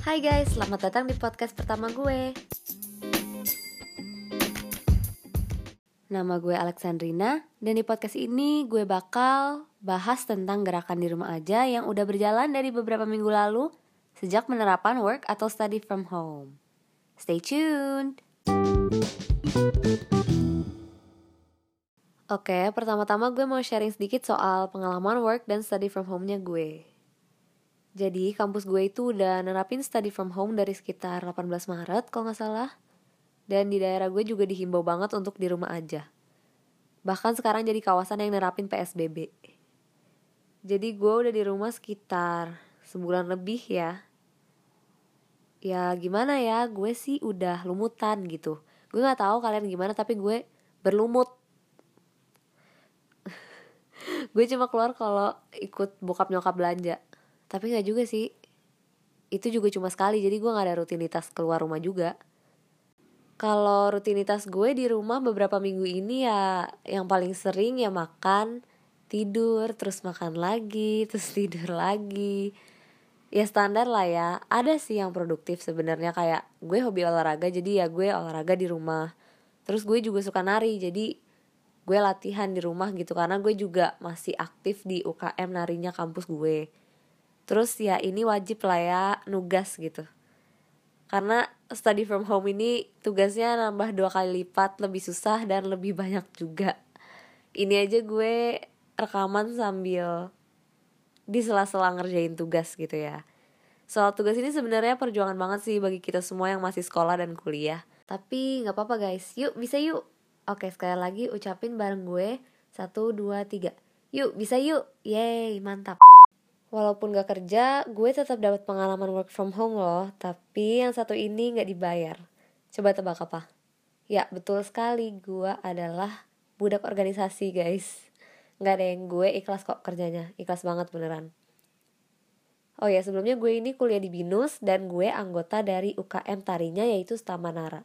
Hai guys, selamat datang di podcast pertama gue. Nama gue Alexandrina dan di podcast ini gue bakal bahas tentang gerakan di rumah aja yang udah berjalan dari beberapa minggu lalu sejak penerapan work atau study from home. Stay tuned. Oke, pertama-tama gue mau sharing sedikit soal pengalaman work dan study from home-nya gue. Jadi kampus gue itu udah nerapin study from home dari sekitar 18 Maret kalau nggak salah. Dan di daerah gue juga dihimbau banget untuk di rumah aja. Bahkan sekarang jadi kawasan yang nerapin PSBB. Jadi gue udah di rumah sekitar sebulan lebih ya. Ya gimana ya, gue sih udah lumutan gitu. Gue nggak tahu kalian gimana tapi gue berlumut. gue cuma keluar kalau ikut bokap nyokap belanja tapi nggak juga sih. Itu juga cuma sekali jadi gue nggak ada rutinitas keluar rumah juga. Kalau rutinitas gue di rumah beberapa minggu ini ya yang paling sering ya makan tidur terus makan lagi terus tidur lagi. Ya standar lah ya. Ada sih yang produktif sebenarnya kayak gue hobi olahraga jadi ya gue olahraga di rumah. Terus gue juga suka nari jadi gue latihan di rumah gitu karena gue juga masih aktif di UKM narinya kampus gue terus ya ini wajib lah ya nugas gitu. Karena study from home ini tugasnya nambah dua kali lipat lebih susah dan lebih banyak juga. Ini aja gue rekaman sambil di sela-sela ngerjain tugas gitu ya. Soal tugas ini sebenarnya perjuangan banget sih bagi kita semua yang masih sekolah dan kuliah. Tapi nggak apa-apa guys. Yuk bisa yuk. Oke sekali lagi ucapin bareng gue. Satu dua tiga. Yuk bisa yuk. Yeay mantap Walaupun gak kerja, gue tetap dapat pengalaman work from home loh. Tapi yang satu ini gak dibayar. Coba tebak apa? Ya, betul sekali. Gue adalah budak organisasi, guys. Gak ada yang gue ikhlas kok kerjanya. Ikhlas banget beneran. Oh ya, sebelumnya gue ini kuliah di BINUS dan gue anggota dari UKM tarinya yaitu Stamanara.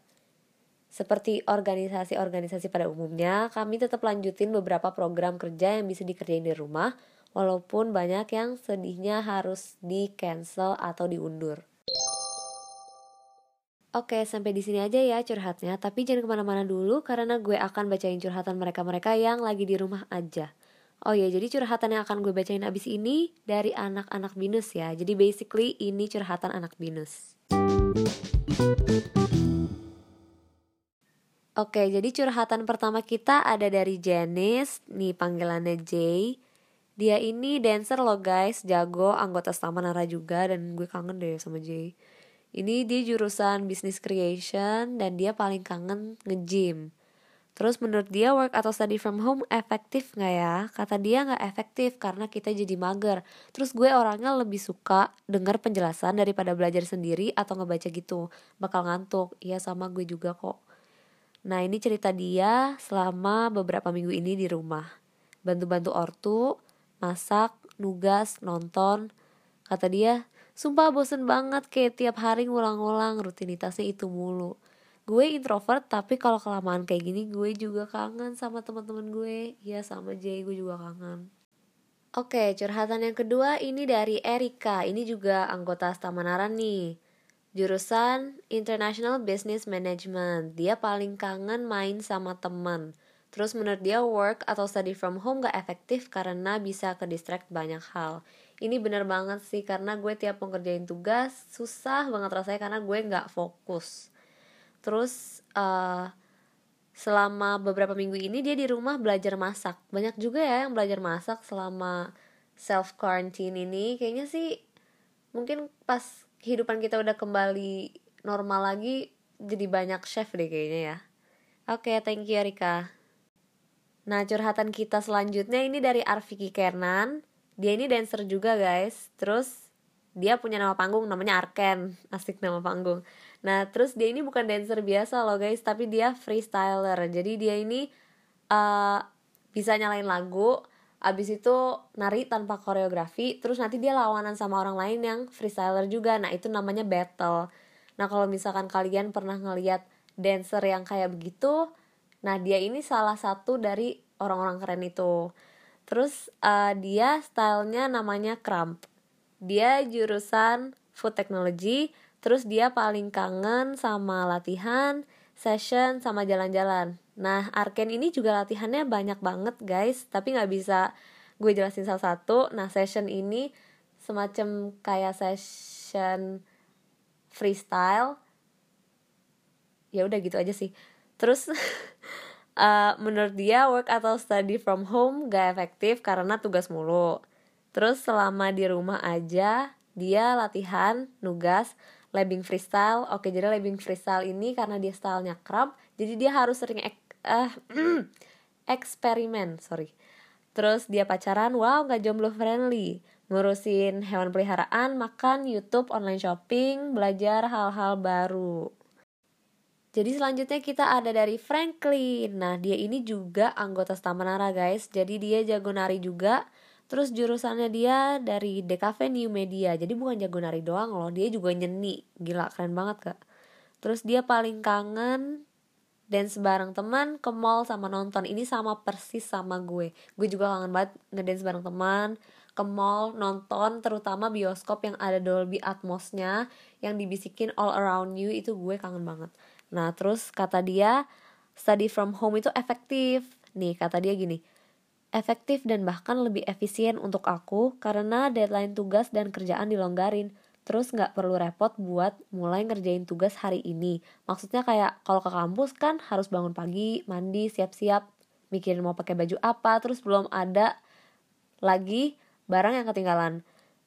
Seperti organisasi-organisasi pada umumnya, kami tetap lanjutin beberapa program kerja yang bisa dikerjain di rumah – walaupun banyak yang sedihnya harus di cancel atau diundur. Oke, sampai di sini aja ya curhatnya. Tapi jangan ke mana-mana dulu karena gue akan bacain curhatan mereka-mereka yang lagi di rumah aja. Oh ya, jadi curhatan yang akan gue bacain abis ini dari anak-anak binus ya. Jadi basically ini curhatan anak binus. Oke, jadi curhatan pertama kita ada dari Janice, nih panggilannya Jay. Dia ini dancer loh guys, jago, anggota Stamanara juga dan gue kangen deh sama Jay. Ini dia jurusan business creation dan dia paling kangen nge-gym. Terus menurut dia work atau study from home efektif gak ya? Kata dia gak efektif karena kita jadi mager. Terus gue orangnya lebih suka denger penjelasan daripada belajar sendiri atau ngebaca gitu. Bakal ngantuk. Iya sama gue juga kok. Nah ini cerita dia selama beberapa minggu ini di rumah. Bantu-bantu ortu, masak, nugas, nonton. Kata dia, sumpah bosen banget kayak tiap hari ngulang-ngulang rutinitasnya itu mulu. Gue introvert tapi kalau kelamaan kayak gini gue juga kangen sama teman-teman gue. Iya sama Jay gue juga kangen. Oke, curhatan yang kedua ini dari Erika. Ini juga anggota Stamanara nih. Jurusan International Business Management. Dia paling kangen main sama teman. Terus menurut dia work atau study from home gak efektif karena bisa ke distract banyak hal. Ini bener banget sih karena gue tiap mau kerjain tugas susah banget rasanya karena gue gak fokus. Terus uh, selama beberapa minggu ini dia di rumah belajar masak. Banyak juga ya yang belajar masak selama self quarantine ini. Kayaknya sih mungkin pas kehidupan kita udah kembali normal lagi jadi banyak chef deh kayaknya ya. Oke, okay, thank you Rika. Nah curhatan kita selanjutnya ini dari Arviki Kernan. Dia ini dancer juga guys. Terus dia punya nama panggung namanya Arken. Asik nama panggung. Nah terus dia ini bukan dancer biasa loh guys Tapi dia freestyler. Jadi dia ini uh, bisa nyalain lagu Abis itu nari tanpa koreografi Terus nanti dia lawanan sama orang lain yang freestyler juga. Nah itu namanya battle. Nah kalau misalkan kalian pernah ngeliat dancer yang kayak begitu Nah dia ini salah satu dari orang-orang keren itu. Terus uh, dia stylenya namanya Cramp. Dia jurusan food technology, terus dia paling kangen sama latihan session sama jalan-jalan. Nah Arken ini juga latihannya banyak banget guys. Tapi nggak bisa gue jelasin satu-satu. Nah session ini semacam kayak session freestyle. Ya udah gitu aja sih. Terus uh, menurut dia work atau study from home gak efektif karena tugas mulu. Terus selama di rumah aja dia latihan nugas labing freestyle. Oke jadi labing freestyle ini karena dia stylenya crab jadi dia harus sering ek uh, eksperimen sorry. Terus dia pacaran wow gak jomblo friendly. Ngurusin hewan peliharaan makan YouTube online shopping belajar hal-hal baru jadi selanjutnya kita ada dari Franklin. Nah, dia ini juga anggota Stamanara guys. Jadi dia jago nari juga. Terus jurusannya dia dari DKV New Media. Jadi bukan jago nari doang loh, dia juga nyeni. Gila, keren banget kak. Terus dia paling kangen dan sebarang teman ke mall sama nonton. Ini sama persis sama gue. Gue juga kangen banget ngedance bareng teman ke mall nonton terutama bioskop yang ada Dolby Atmosnya yang dibisikin all around you itu gue kangen banget Nah, terus kata dia study from home itu efektif. Nih, kata dia gini. Efektif dan bahkan lebih efisien untuk aku karena deadline tugas dan kerjaan dilonggarin. Terus nggak perlu repot buat mulai ngerjain tugas hari ini. Maksudnya kayak kalau ke kampus kan harus bangun pagi, mandi, siap-siap, mikirin mau pakai baju apa, terus belum ada lagi barang yang ketinggalan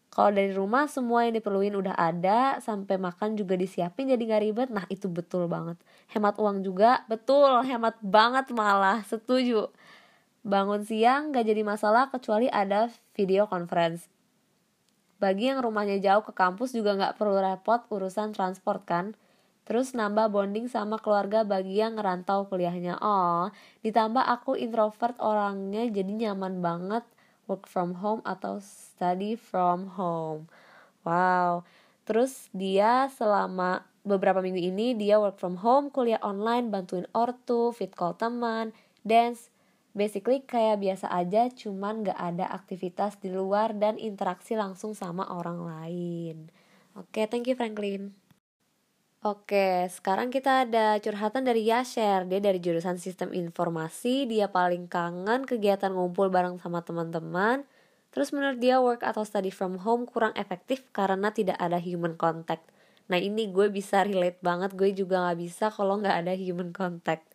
kalau dari rumah semua yang diperluin udah ada sampai makan juga disiapin jadi gak ribet. Nah itu betul banget. Hemat uang juga betul. Hemat banget malah setuju. Bangun siang gak jadi masalah kecuali ada video conference. Bagi yang rumahnya jauh ke kampus juga gak perlu repot urusan transport kan? Terus nambah bonding sama keluarga bagi yang ngerantau kuliahnya. Oh, ditambah aku introvert orangnya jadi nyaman banget work from home atau study from home. Wow. Terus dia selama beberapa minggu ini dia work from home, kuliah online, bantuin ortu, fit call teman, dance. Basically kayak biasa aja, cuman gak ada aktivitas di luar dan interaksi langsung sama orang lain. Oke, okay, thank you Franklin. Oke, sekarang kita ada curhatan dari Yasher. Dia dari jurusan Sistem Informasi. Dia paling kangen kegiatan ngumpul bareng sama teman-teman. Terus menurut dia work atau study from home kurang efektif karena tidak ada human contact. Nah ini gue bisa relate banget. Gue juga gak bisa kalau gak ada human contact.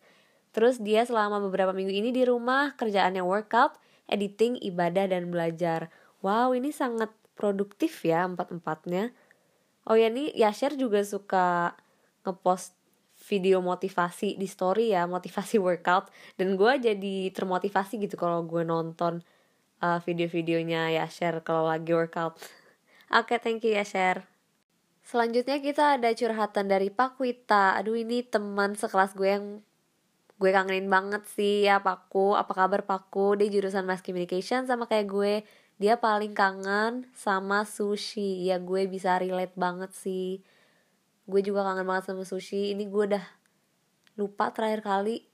Terus dia selama beberapa minggu ini di rumah kerjaannya workout, editing, ibadah, dan belajar. Wow, ini sangat produktif ya empat-empatnya oh ya nih Yasher juga suka ngepost video motivasi di story ya motivasi workout. Dan gue jadi termotivasi gitu kalau gue nonton uh, video-videonya Yasher kalau lagi workout. Oke okay, thank you Yasher selanjutnya kita ada curhatan dari Pak Wita aduh ini teman sekelas gue yang gue kangenin banget sih ya Pakku apa kabar Pakku dia jurusan mass communication sama kayak gue dia paling kangen sama sushi. Ya gue bisa relate banget sih. Gue juga kangen banget sama sushi. Ini gue udah lupa terakhir kali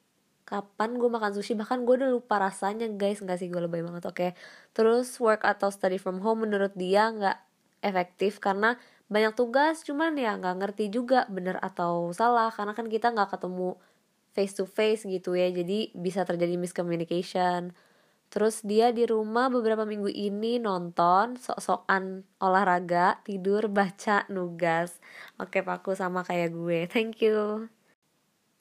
kapan gue makan sushi. Bahkan gue udah lupa rasanya guys. Nggak sih gue lebay banget oke? Terus work atau study from home menurut dia nggak efektif karena banyak tugas cuman ya nggak ngerti juga bener atau salah. Karena kan kita nggak ketemu face to face gitu ya. Jadi bisa terjadi miscommunication Terus dia di rumah beberapa minggu ini nonton sok-sokan olahraga, tidur, baca, nugas. Oke, Paku sama kayak gue. Thank you.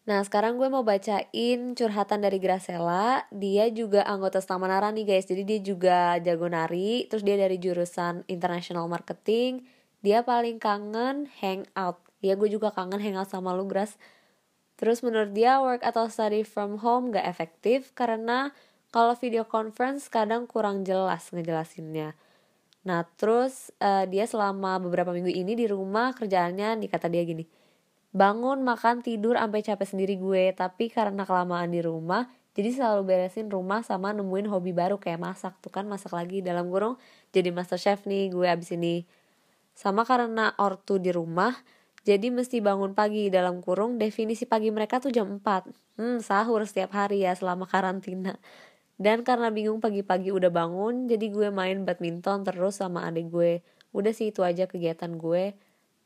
Nah, sekarang gue mau bacain curhatan dari Gracela. Dia juga anggota Stamanara nih guys. Jadi dia juga jago nari. Terus dia dari jurusan International Marketing. Dia paling kangen hangout. Ya gue juga kangen hangout sama lu, Gras. Terus menurut dia work atau study from home gak efektif karena kalau video conference kadang kurang jelas ngejelasinnya. Nah terus uh, dia selama beberapa minggu ini di rumah kerjaannya nih kata dia gini. Bangun, makan, tidur, sampai capek sendiri gue. Tapi karena kelamaan di rumah, jadi selalu beresin rumah sama nemuin hobi baru kayak masak. Tuh kan masak lagi dalam kurung jadi master chef nih gue abis ini. Sama karena ortu di rumah, jadi mesti bangun pagi dalam kurung definisi pagi mereka tuh jam 4. Hmm, sahur setiap hari ya selama karantina. Dan karena bingung pagi-pagi udah bangun, jadi gue main badminton terus sama adik gue. Udah sih itu aja kegiatan gue.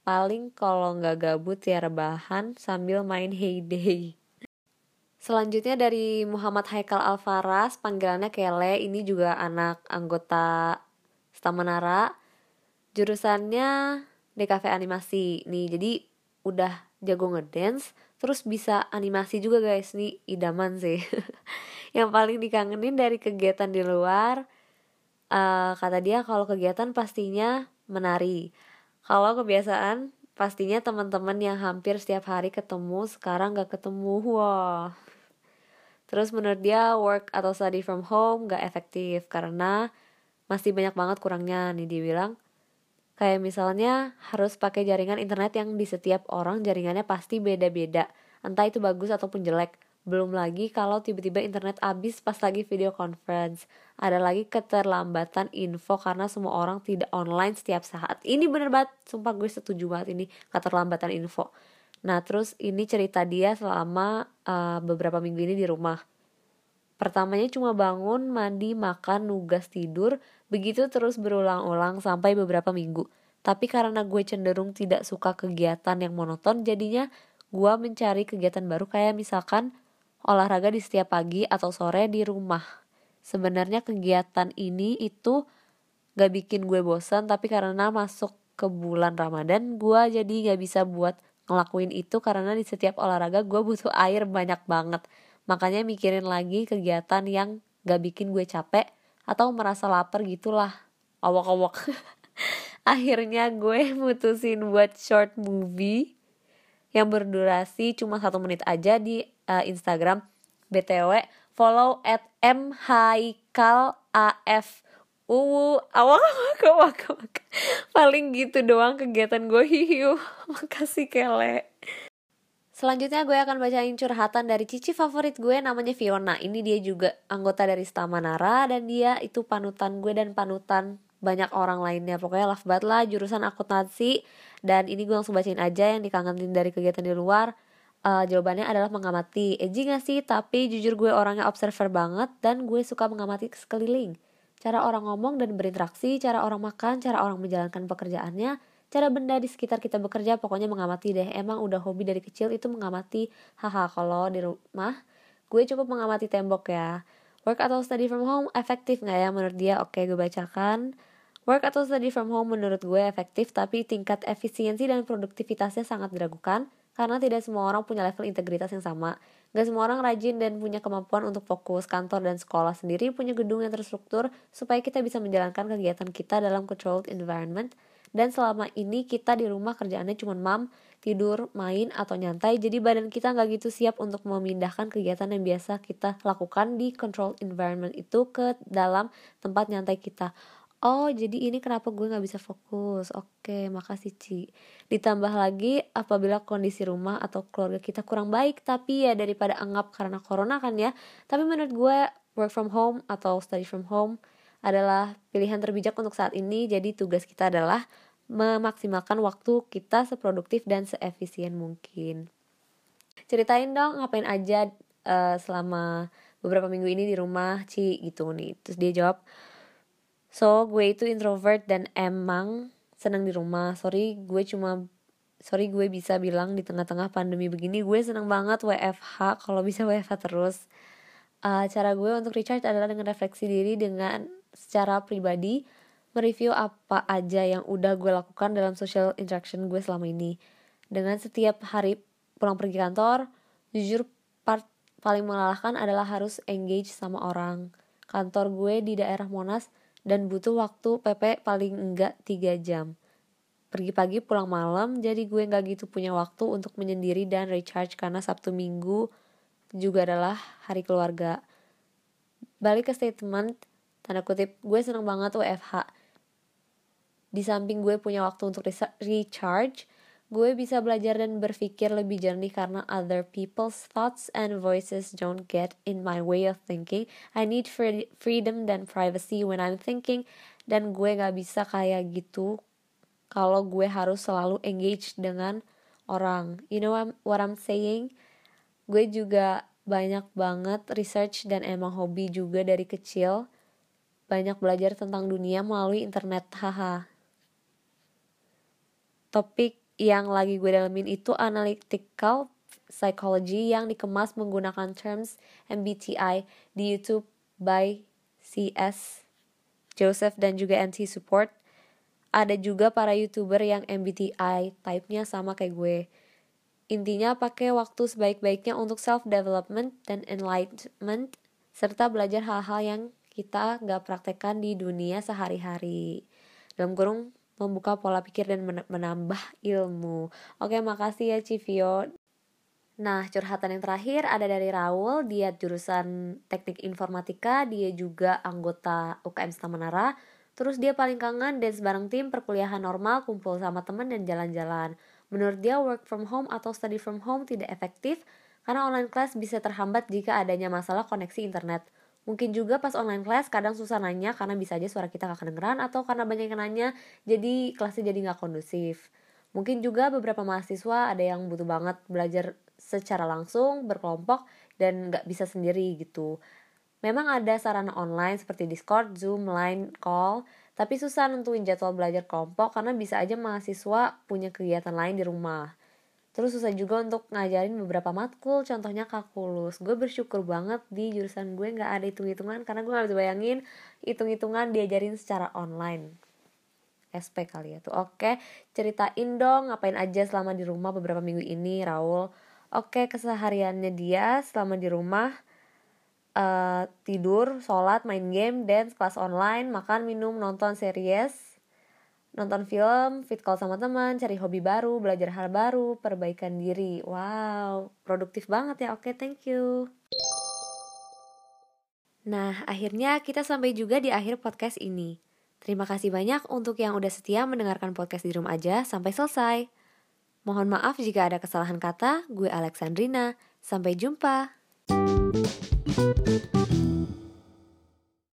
paling kalau nggak gabut ya rebahan sambil main heyday Selanjutnya dari Muhammad Haikal Alfaras, panggilannya Kele, ini juga anak anggota Stamanara. Jurusannya DKV animasi. Nih, jadi udah jago ngedance, terus bisa animasi juga guys. Nih idaman sih. Yang paling dikangenin dari kegiatan di luar, uh, kata dia kalau kegiatan pastinya menari. Kalau kebiasaan pastinya teman-teman yang hampir setiap hari ketemu sekarang gak ketemu. Wah. Terus menurut dia work atau study from home gak efektif karena masih banyak banget kurangnya nih dia bilang. Kayak misalnya harus pakai jaringan internet yang di setiap orang jaringannya pasti beda-beda. Entah itu bagus ataupun jelek. Belum lagi kalau tiba-tiba internet habis pas lagi video conference. Ada lagi keterlambatan info karena semua orang tidak online setiap saat. Ini bener banget, sumpah gue setuju banget ini keterlambatan info. Nah terus ini cerita dia selama uh, beberapa minggu ini di rumah. Pertamanya cuma bangun, mandi, makan, nugas, tidur, begitu terus berulang-ulang sampai beberapa minggu. Tapi karena gue cenderung tidak suka kegiatan yang monoton, jadinya gue mencari kegiatan baru kayak misalkan olahraga di setiap pagi atau sore di rumah. Sebenarnya kegiatan ini itu gak bikin gue bosan, tapi karena masuk ke bulan Ramadan, gue jadi gak bisa buat ngelakuin itu karena di setiap olahraga gue butuh air banyak banget makanya mikirin lagi kegiatan yang gak bikin gue capek atau merasa lapar gitulah. Awak-awak akhirnya gue mutusin buat short movie yang berdurasi cuma satu menit aja di uh, Instagram. Btw follow at mhaikalaf uwu awak awak awak awak paling gitu doang kegiatan gue. Hiu makasih kele Selanjutnya gue akan bacain curhatan dari cici favorit gue namanya Fiona. Ini dia juga anggota dari Stamanara dan dia itu panutan gue dan panutan banyak orang lainnya. Pokoknya love banget lah jurusan akuntansi dan ini gue langsung bacain aja yang dikangenin dari kegiatan di luar. Uh, jawabannya adalah mengamati. Edgy gak sih? Tapi jujur gue orangnya observer banget dan gue suka mengamati sekeliling cara orang ngomong dan berinteraksi, cara orang makan, cara orang menjalankan pekerjaannya, cara benda di sekitar kita bekerja, pokoknya mengamati deh. Emang udah hobi dari kecil itu mengamati. Haha, kalau di rumah gue cukup mengamati tembok ya. Work atau study from home efektif nggak ya menurut dia? Oke, gue bacakan. Work atau study from home menurut gue efektif, tapi tingkat efisiensi dan produktivitasnya sangat diragukan karena tidak semua orang punya level integritas yang sama. Gak semua orang rajin dan punya kemampuan untuk fokus. Kantor dan sekolah sendiri punya gedung yang terstruktur supaya kita bisa menjalankan kegiatan kita dalam controlled environment. Dan selama ini kita di rumah kerjaannya cuma mam, tidur, main, atau nyantai. Jadi badan kita gak gitu siap untuk memindahkan kegiatan yang biasa kita lakukan di controlled environment itu ke dalam tempat nyantai kita. Oh jadi ini kenapa gue nggak bisa fokus? Oke makasih Ci. Ditambah lagi apabila kondisi rumah atau keluarga kita kurang baik tapi ya daripada anggap karena corona kan ya tapi menurut gue work from home atau study from home adalah pilihan terbijak untuk saat ini jadi tugas kita adalah memaksimalkan waktu kita seproduktif dan seefisien mungkin ceritain dong ngapain aja uh, selama beberapa minggu ini di rumah Ci gitu nih terus dia jawab So gue itu introvert dan emang senang di rumah. Sorry gue cuma sorry gue bisa bilang di tengah-tengah pandemi begini gue senang banget WFH kalau bisa WFH terus. Uh, cara gue untuk recharge adalah dengan refleksi diri dengan secara pribadi mereview apa aja yang udah gue lakukan dalam social interaction gue selama ini. Dengan setiap hari pulang pergi kantor, jujur part paling melelahkan adalah harus engage sama orang. Kantor gue di daerah Monas dan butuh waktu PP paling enggak 3 jam. Pergi pagi pulang malam, jadi gue nggak gitu punya waktu untuk menyendiri dan recharge karena Sabtu Minggu juga adalah hari keluarga. Balik ke statement, tanda kutip, gue seneng banget WFH. Di samping gue punya waktu untuk recharge, gue bisa belajar dan berpikir lebih jernih karena other people's thoughts and voices don't get in my way of thinking. I need freedom dan privacy when I'm thinking dan gue gak bisa kayak gitu kalau gue harus selalu engage dengan orang. You know what I'm saying? Gue juga banyak banget research dan emang hobi juga dari kecil. Banyak belajar tentang dunia melalui internet, haha. Topik yang lagi gue dalamin itu analytical psychology yang dikemas menggunakan terms MBTI di YouTube by CS Joseph dan juga NT Support. Ada juga para YouTuber yang MBTI type-nya sama kayak gue. Intinya pakai waktu sebaik-baiknya untuk self-development dan enlightenment serta belajar hal-hal yang kita gak praktekkan di dunia sehari-hari. Dalam kurung membuka pola pikir dan menambah ilmu. Oke, makasih ya Civio. Nah, curhatan yang terakhir ada dari Raul, dia jurusan teknik informatika, dia juga anggota UKM Setelah Terus dia paling kangen dance bareng tim, perkuliahan normal, kumpul sama temen dan jalan-jalan. Menurut dia work from home atau study from home tidak efektif karena online class bisa terhambat jika adanya masalah koneksi internet. Mungkin juga pas online class kadang susah nanya karena bisa aja suara kita gak kedengeran atau karena banyak yang nanya jadi kelasnya jadi gak kondusif. Mungkin juga beberapa mahasiswa ada yang butuh banget belajar secara langsung, berkelompok, dan nggak bisa sendiri gitu. Memang ada sarana online seperti Discord, Zoom, Line, Call, tapi susah nentuin jadwal belajar kelompok karena bisa aja mahasiswa punya kegiatan lain di rumah. Terus susah juga untuk ngajarin beberapa matkul, contohnya kalkulus. Gue bersyukur banget di jurusan gue nggak ada hitung-hitungan karena gue gak bisa bayangin hitung-hitungan diajarin secara online. SP kali ya tuh. Oke, ceritain dong ngapain aja selama di rumah beberapa minggu ini, Raul. Oke, kesehariannya dia selama di rumah uh, tidur, sholat, main game, dance, kelas online, makan, minum, nonton series, nonton film, fit call sama teman, cari hobi baru, belajar hal baru, perbaikan diri. Wow, produktif banget ya. Oke, thank you. Nah, akhirnya kita sampai juga di akhir podcast ini. Terima kasih banyak untuk yang udah setia mendengarkan podcast di rumah aja sampai selesai. Mohon maaf jika ada kesalahan kata, gue Alexandrina. Sampai jumpa.